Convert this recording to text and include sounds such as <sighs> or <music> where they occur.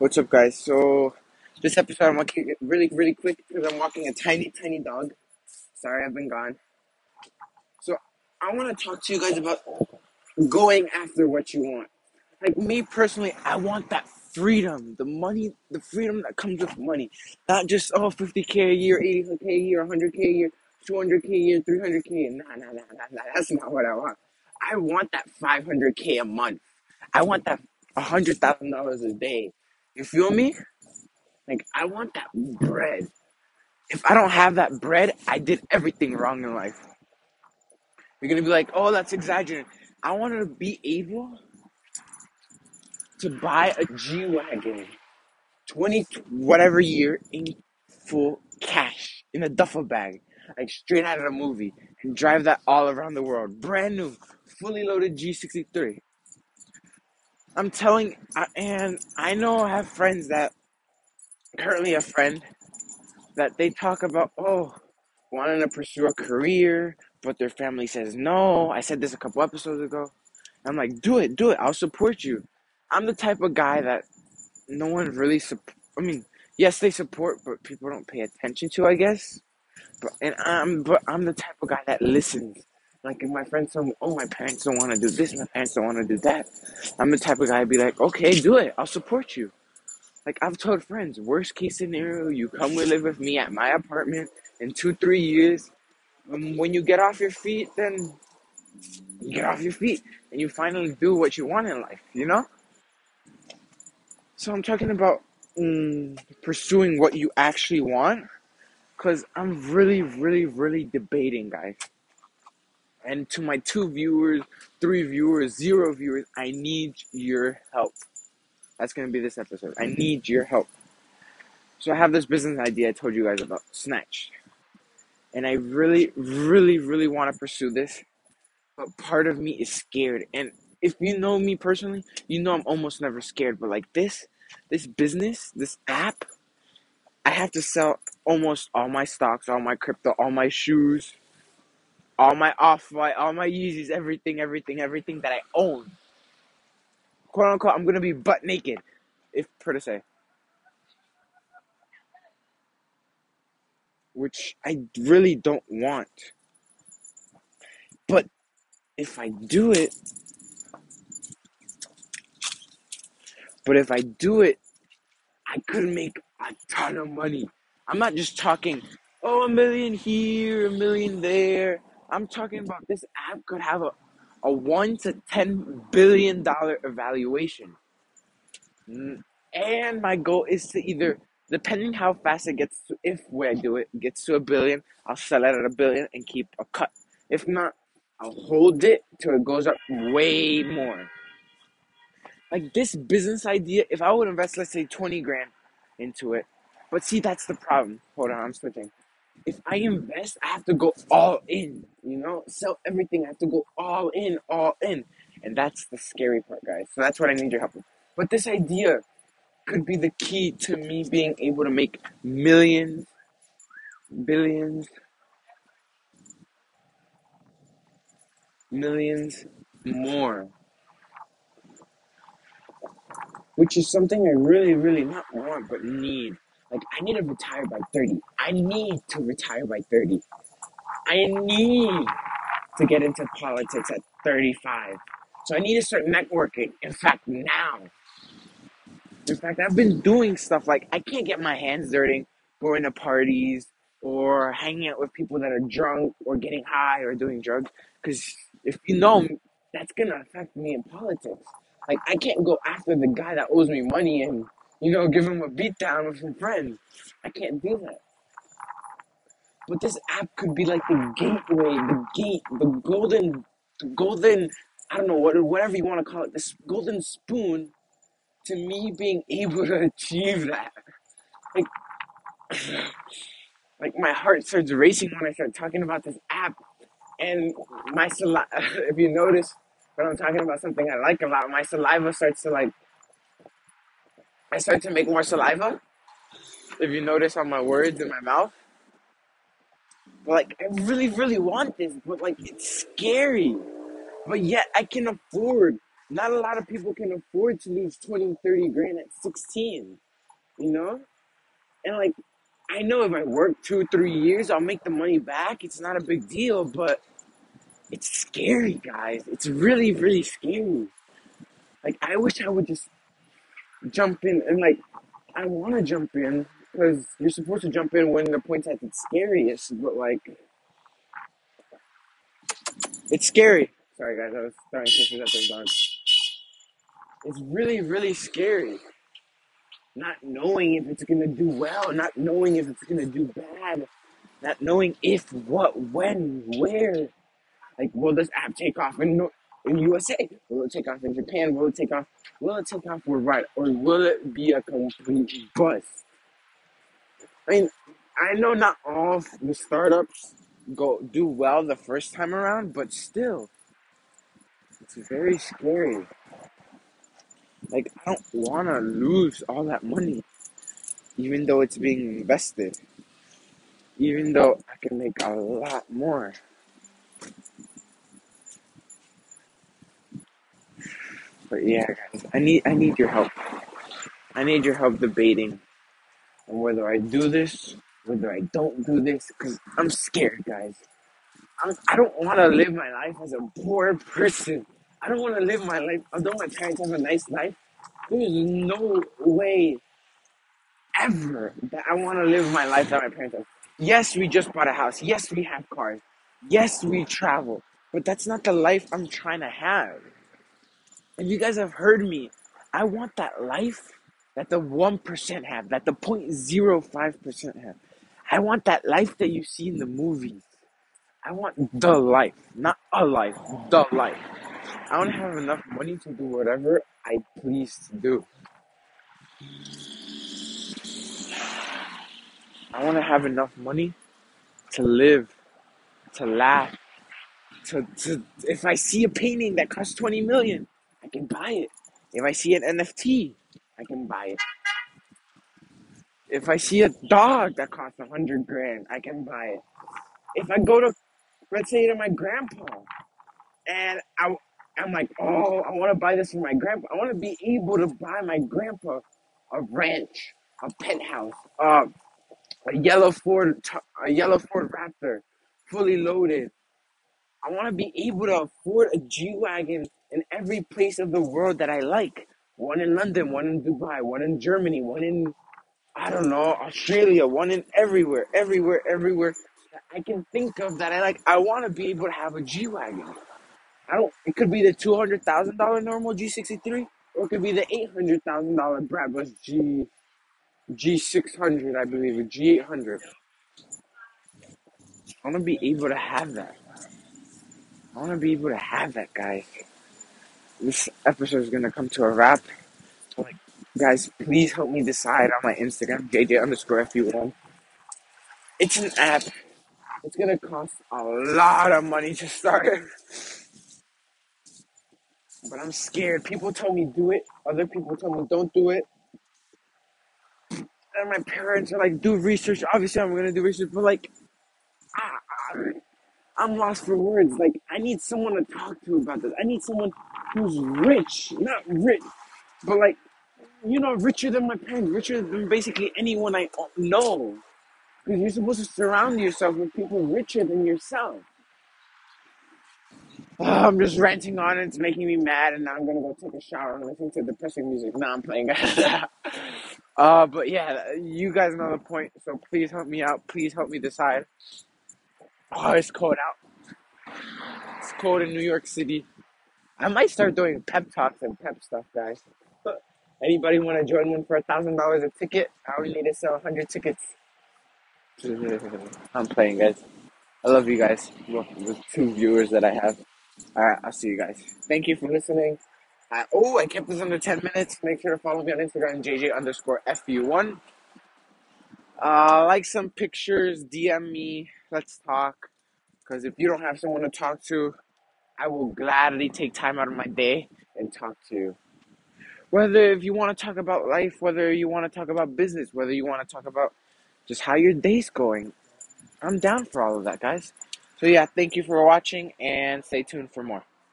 What's up, guys? So, this episode I'm walking really, really quick because I'm walking a tiny, tiny dog. Sorry, I've been gone. So, I want to talk to you guys about going after what you want. Like me personally, I want that freedom, the money, the freedom that comes with money. Not just oh 50k a year, 80k a year, 100k a year, 200k a year, 300k a year. Nah, nah, nah, nah, nah. That's not what I want. I want that 500k a month. I want that $100,000 a day. You feel me? Like, I want that bread. If I don't have that bread, I did everything wrong in life. You're gonna be like, oh, that's exaggerating. I wanted to be able to buy a G Wagon 20 whatever year in full cash in a duffel bag, like straight out of a movie, and drive that all around the world. Brand new, fully loaded G63. I'm telling, and I know I have friends that currently a friend that they talk about, oh, wanting to pursue a career, but their family says no. I said this a couple episodes ago. I'm like, do it, do it. I'll support you. I'm the type of guy that no one really support. I mean, yes, they support, but people don't pay attention to. I guess. But and I'm but I'm the type of guy that listens. Like if my friends tell me, oh, my parents don't want to do this, my parents don't want to do that. I'm the type of guy to be like, okay, do it. I'll support you. Like I've told friends, worst case scenario, you come and live with me at my apartment in two, three years. Um, when you get off your feet, then you get off your feet and you finally do what you want in life, you know? So I'm talking about mm, pursuing what you actually want because I'm really, really, really debating, guys. And to my two viewers, three viewers, zero viewers, I need your help. That's going to be this episode. I need your help. So I have this business idea I told you guys about, Snatch. And I really, really, really want to pursue this. But part of me is scared. And if you know me personally, you know I'm almost never scared. But like this, this business, this app, I have to sell almost all my stocks, all my crypto, all my shoes, all my off white, all my Yeezys, everything, everything, everything that I own. Quote unquote, I'm gonna be butt naked, if per to say. Which I really don't want. But if I do it, but if I do it, I could make a ton of money. I'm not just talking, oh, a million here, a million there. I'm talking about this app could have a, a one to ten billion dollar evaluation. Mm, And my goal is to either, depending how fast it gets to, if when I do it, gets to a billion, I'll sell it at a billion and keep a cut. If not, I'll hold it till it goes up way more. Like this business idea, if I would invest, let's say, 20 grand into it, but see, that's the problem. Hold on, I'm switching. If I invest, I have to go all in, you know, sell everything. I have to go all in, all in. And that's the scary part, guys. So that's what I need your help with. But this idea could be the key to me being able to make millions, billions, millions more, which is something I really, really not want, but need. Like, I need to retire by 30. I need to retire by 30. I need to get into politics at 35. So I need to start networking. In fact, now. In fact, I've been doing stuff like I can't get my hands dirty going to parties or hanging out with people that are drunk or getting high or doing drugs. Because if you know, that's going to affect me in politics. Like, I can't go after the guy that owes me money and, you know, give him a beatdown with some friends. I can't do that. But this app could be like the gateway, the gate, the golden, the golden, I don't know, what, whatever you want to call it, this golden spoon to me being able to achieve that. Like, <sighs> like my heart starts racing when I start talking about this app, and my saliva. <laughs> If you notice, when I'm talking about something I like a lot, my saliva starts to like. I start to make more saliva. If you notice on my words in my mouth, but like I really, really want this, but like it's scary. But yet I can afford Not a lot of people can afford to lose 20, 30 grand at 16, you know? And like, I know if I work two, three years, I'll make the money back. It's not a big deal, but it's scary, guys. It's really, really scary. Like, I wish I would just jump in and like, I want to jump in because you're supposed to jump in when the point's at its scariest, but like, it's scary. Sorry, guys, I was throwing kisses at those dogs. It's really, really scary. Not knowing if it's gonna do well, not knowing if it's gonna do bad, not knowing if, what, when, where. Like, will this app take off And Nor- in USA? Will it take off in Japan? Will it take off? Will it take off worldwide, or will it be a complete bust? I mean, I know not all the startups go do well the first time around, but still, it's very scary. Like, I don't want to lose all that money, even though it's being invested, even though I can make a lot more. But yeah, guys, I need I need your help. I need your help debating on whether I do this, whether I don't do this, because I'm scared, guys. I'm, I don't want to live my life as a poor person. I don't want to live my life, although my parents have a nice life, there is no way ever that I want to live my life that my parents have. Yes, we just bought a house. Yes, we have cars. Yes, we travel. But that's not the life I'm trying to have. And you guys have heard me. I want that life that the 1% have, that the 0.05% have. I want that life that you see in the movies. I want the life, not a life, the life. I want to have enough money to do whatever I please to do. I want to have enough money to live, to laugh, to, to if I see a painting that costs 20 million, can buy it. If I see an NFT, I can buy it. If I see a dog that costs a hundred grand, I can buy it. If I go to, let's say, to my grandpa, and I, I'm like, oh, I want to buy this for my grandpa. I want to be able to buy my grandpa a ranch, a penthouse, uh, a yellow Ford, a yellow Ford Raptor, fully loaded. I want to be able to afford a G wagon in every place of the world that I like. One in London, one in Dubai, one in Germany, one in I don't know Australia, one in everywhere, everywhere, everywhere that I can think of that I like. I want to be able to have a G wagon. I don't. It could be the two hundred thousand dollar normal G sixty three, or it could be the eight hundred thousand dollar Brabus G G six hundred, I believe, a G eight hundred. I want to be able to have that. I want to be able to have that, guys. This episode is gonna come to a wrap. Like, guys, please help me decide on my Instagram, JJ underscore FU1. It's an app. It's gonna cost a lot of money to start. But I'm scared. People told me do it. Other people told me don't do it. And my parents are like, do research. Obviously, I'm gonna do research, but like, ah, I'm lost for words. Like, I need someone to talk to about this. I need someone who's rich, not rich, but like, you know, richer than my parents, richer than basically anyone I know. Because you're supposed to surround yourself with people richer than yourself. Oh, I'm just ranting on. It's making me mad, and now I'm gonna go take a shower and listen to depressing music. Now I'm playing. <laughs> uh, but yeah, you guys know the point. So please help me out. Please help me decide. Oh, it's cold out. It's cold in New York City. I might start doing pep talks and pep stuff, guys. Anybody want to join one for a thousand dollars a ticket? I only need to sell a hundred tickets. <laughs> I'm playing, guys. I love you guys. The two viewers that I have. All right, I'll see you guys. Thank you for listening. Uh, oh, I kept this under 10 minutes. Make sure to follow me on Instagram, JJ underscore FU1. Uh, like some pictures, DM me. Let's talk. Because if you don't have someone to talk to, I will gladly take time out of my day and talk to you. Whether if you want to talk about life, whether you want to talk about business, whether you want to talk about just how your day's going, I'm down for all of that, guys. So yeah, thank you for watching and stay tuned for more.